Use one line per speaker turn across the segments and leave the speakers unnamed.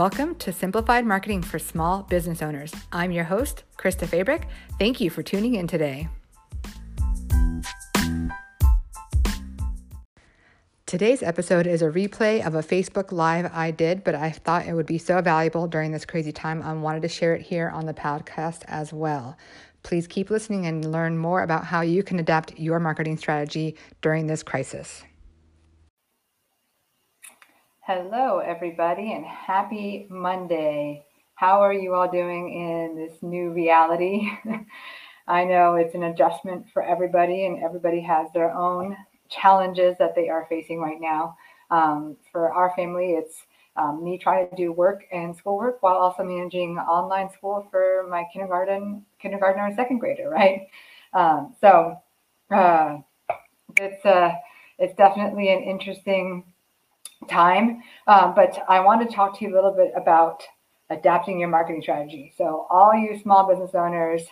Welcome to Simplified Marketing for Small Business Owners. I'm your host, Krista Fabric. Thank you for tuning in today. Today's episode is a replay of a Facebook Live I did, but I thought it would be so valuable during this crazy time. I wanted to share it here on the podcast as well. Please keep listening and learn more about how you can adapt your marketing strategy during this crisis. Hello, everybody, and happy Monday. How are you all doing in this new reality? I know it's an adjustment for everybody, and everybody has their own challenges that they are facing right now. Um, for our family, it's um, me trying to do work and schoolwork while also managing online school for my kindergarten, kindergartner and second grader, right? Um, so uh, it's uh, it's definitely an interesting time. Um, but I want to talk to you a little bit about adapting your marketing strategy. So, all you small business owners,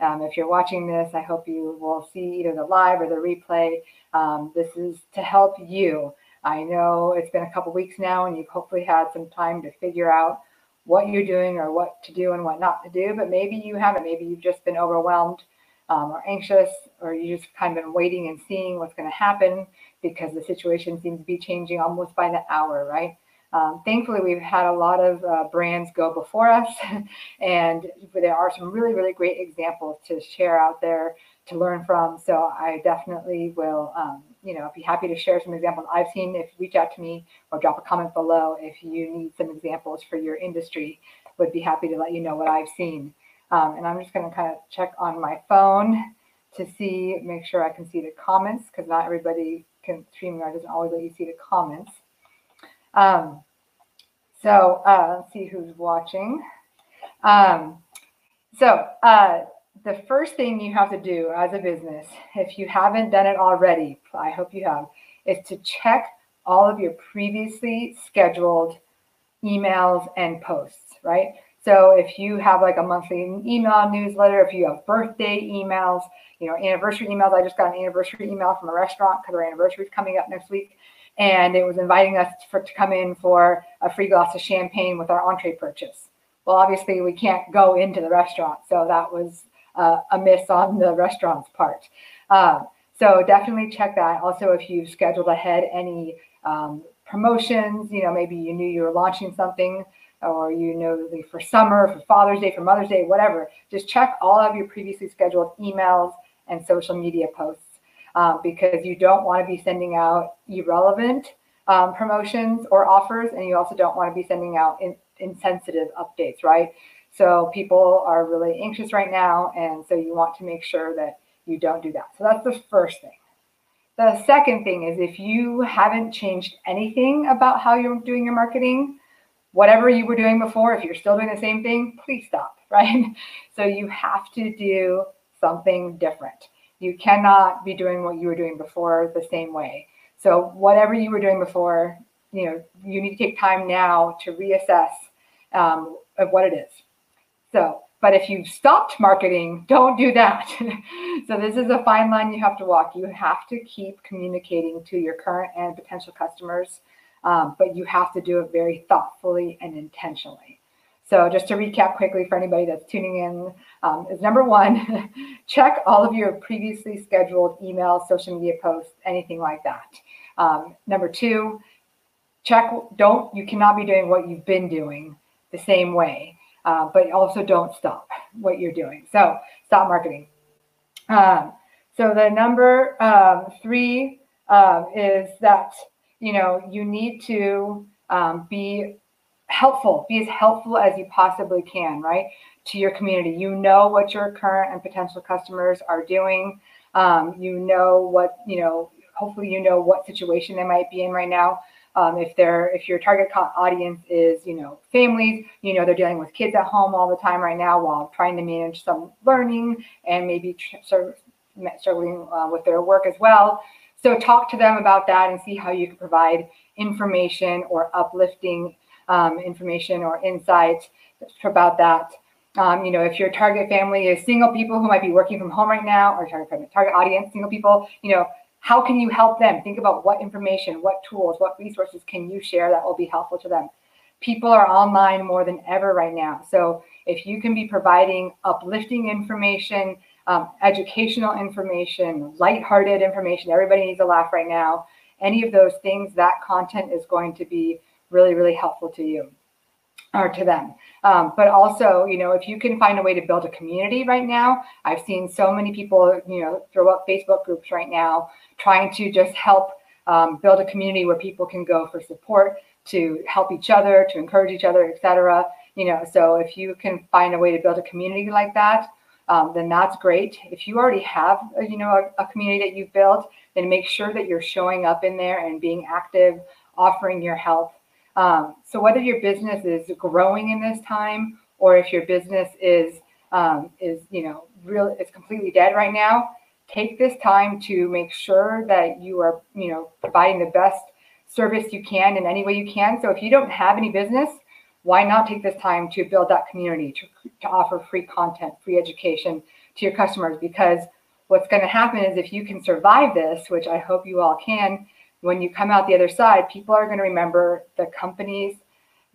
um, if you're watching this, I hope you will see either the live or the replay. Um, this is to help you. I know it's been a couple weeks now, and you've hopefully had some time to figure out what you're doing or what to do and what not to do. But maybe you haven't. Maybe you've just been overwhelmed um, or anxious, or you just kind of been waiting and seeing what's going to happen because the situation seems to be changing almost by the hour, right? Um, thankfully, we've had a lot of uh, brands go before us, and there are some really, really great examples to share out there to learn from. So I definitely will, um, you know, be happy to share some examples I've seen. If reach out to me or drop a comment below if you need some examples for your industry, would be happy to let you know what I've seen. Um, and I'm just going to kind of check on my phone to see, make sure I can see the comments because not everybody can, stream StreamYard doesn't always let you see the comments. Um, so uh, let's see who's watching. Um, so uh, the first thing you have to do as a business, if you haven't done it already, I hope you have, is to check all of your previously scheduled emails and posts, right? So if you have like a monthly email newsletter, if you have birthday emails, you know, anniversary emails. I just got an anniversary email from a restaurant because our anniversary is coming up next week. And it was inviting us for, to come in for a free glass of champagne with our entree purchase. Well, obviously, we can't go into the restaurant. So that was uh, a miss on the restaurant's part. Um, so definitely check that. Also, if you've scheduled ahead any um, promotions, you know, maybe you knew you were launching something or you know for summer, for Father's Day, for Mother's Day, whatever. Just check all of your previously scheduled emails and social media posts um, because you don't want to be sending out irrelevant um, promotions or offers, and you also don't want to be sending out in, insensitive updates, right? So people are really anxious right now, and so you want to make sure that you don't do that. So that's the first thing. The second thing is if you haven't changed anything about how you're doing your marketing, whatever you were doing before, if you're still doing the same thing, please stop, right? So you have to do something different. You cannot be doing what you were doing before the same way. So whatever you were doing before, you know, you need to take time now to reassess um, of what it is. So, but if you've stopped marketing, don't do that. so this is a fine line you have to walk. You have to keep communicating to your current and potential customers um, but you have to do it very thoughtfully and intentionally. So, just to recap quickly for anybody that's tuning in, um, is number one, check all of your previously scheduled emails, social media posts, anything like that. Um, number two, check, don't, you cannot be doing what you've been doing the same way, uh, but also don't stop what you're doing. So, stop marketing. Um, so, the number um, three um, is that you know, you need to um, be helpful, be as helpful as you possibly can, right, to your community. You know what your current and potential customers are doing. Um, you know what, you know, hopefully you know what situation they might be in right now. Um, if they're if your target audience is you know families you know they're dealing with kids at home all the time right now while trying to manage some learning and maybe struggling uh, with their work as well so talk to them about that and see how you can provide information or uplifting um, information or insight about that. Um, you know, if your target family is single people who might be working from home right now, or target target audience, single people, you know, how can you help them? Think about what information, what tools, what resources can you share that will be helpful to them. people are online more than ever right now. So if you can be providing uplifting information, um, educational information, lighthearted information, everybody needs a laugh right now. Any of those things, that content is going to be really, really helpful to you or to them. Um, but also, you know, if you can find a way to build a community right now, I've seen so many people, you know, throw up Facebook groups right now, trying to just help um, build a community where people can go for support, to help each other, to encourage each other, etc. You know, so if you can find a way to build a community like that, um, then that's great. If you already have, a, you know, a, a community that you've built, then make sure that you're showing up in there and being active, offering your help um, so whether your business is growing in this time or if your business is um, is you know real it's completely dead right now, take this time to make sure that you are you know providing the best service you can in any way you can. So if you don't have any business, why not take this time to build that community to, to offer free content, free education to your customers? Because what's going to happen is if you can survive this, which I hope you all can, when you come out the other side, people are going to remember the companies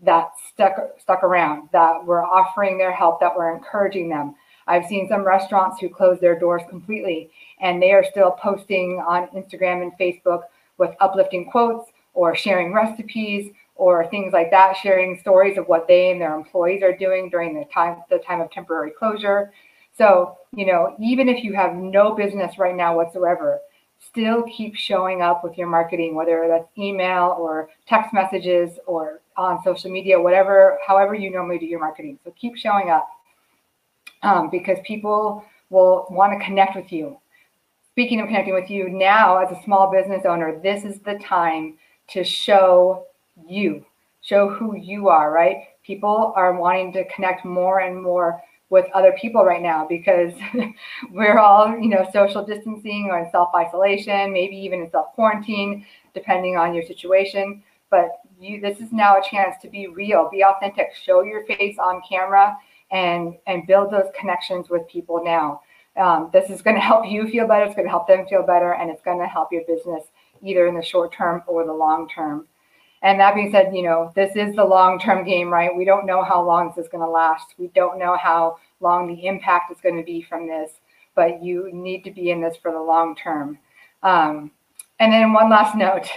that stuck stuck around, that were offering their help, that were encouraging them. I've seen some restaurants who closed their doors completely, and they are still posting on Instagram and Facebook with uplifting quotes or sharing recipes or things like that, sharing stories of what they and their employees are doing during the time the time of temporary closure. So, you know, even if you have no business right now whatsoever, still keep showing up with your marketing, whether that's email or text messages or on social media, whatever, however you normally do your marketing. So keep showing up um, because people will want to connect with you. Speaking of connecting with you, now as a small business owner, this is the time to show you, show who you are, right? People are wanting to connect more and more with other people right now because we're all, you know, social distancing or in self isolation, maybe even in self quarantine, depending on your situation. But you, this is now a chance to be real, be authentic, show your face on camera, and and build those connections with people now. Um, this is going to help you feel better. It's going to help them feel better, and it's going to help your business either in the short term or the long term. And that being said, you know, this is the long term game, right? We don't know how long this is going to last. We don't know how long the impact is going to be from this, but you need to be in this for the long term. Um, and then one last note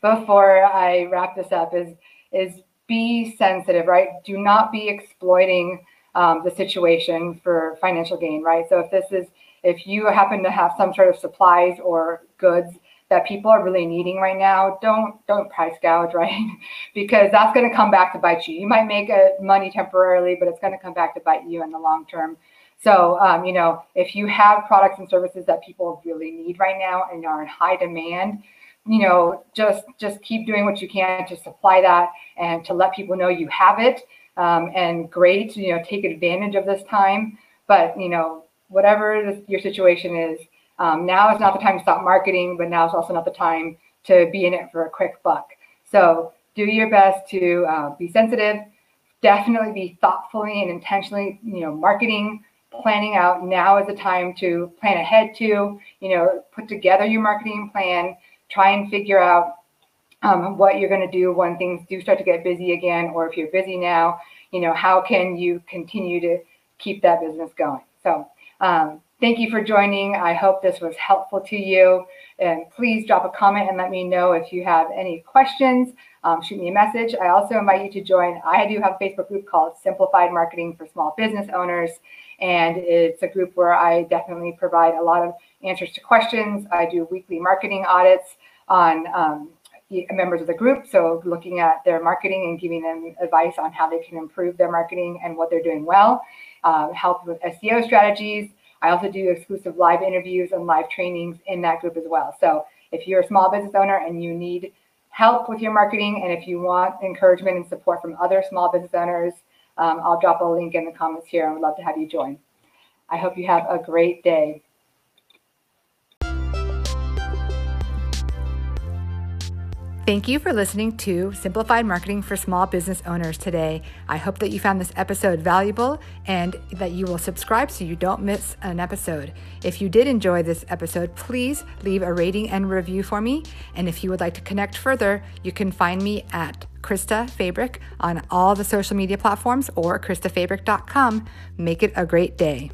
before I wrap this up is is be sensitive, right? Do not be exploiting um, the situation for financial gain, right? So if this is if you happen to have some sort of supplies or goods that people are really needing right now, don't don't price gouge, right? because that's going to come back to bite you. You might make a money temporarily, but it's going to come back to bite you in the long term. So, um, you know, if you have products and services that people really need right now and are in high demand, you know, just just keep doing what you can to supply that and to let people know you have it. Um, and great, you know, take advantage of this time. But you know, whatever your situation is, um, now is not the time to stop marketing, but now is also not the time to be in it for a quick buck. So do your best to uh, be sensitive. Definitely be thoughtfully and intentionally, you know, marketing, planning out. Now is the time to plan ahead to, you know, put together your marketing plan. Try and figure out um, what you're going to do when things do start to get busy again, or if you're busy now, you know, how can you continue to keep that business going? So um, Thank you for joining. I hope this was helpful to you. And please drop a comment and let me know if you have any questions. Um, shoot me a message. I also invite you to join. I do have a Facebook group called Simplified Marketing for Small Business Owners. And it's a group where I definitely provide a lot of answers to questions. I do weekly marketing audits on um, members of the group. So looking at their marketing and giving them advice on how they can improve their marketing and what they're doing well. Uh, help with SEO strategies I also do exclusive live interviews and live trainings in that group as well. So if you're a small business owner and you need help with your marketing, and if you want encouragement and support from other small business owners, um, I'll drop a link in the comments here. And would love to have you join. I hope you have a great day.
Thank you for listening to Simplified Marketing for Small Business Owners today. I hope that you found this episode valuable and that you will subscribe so you don't miss an episode. If you did enjoy this episode, please leave a rating and review for me. And if you would like to connect further, you can find me at Krista Fabric on all the social media platforms or KristaFabric.com. Make it a great day.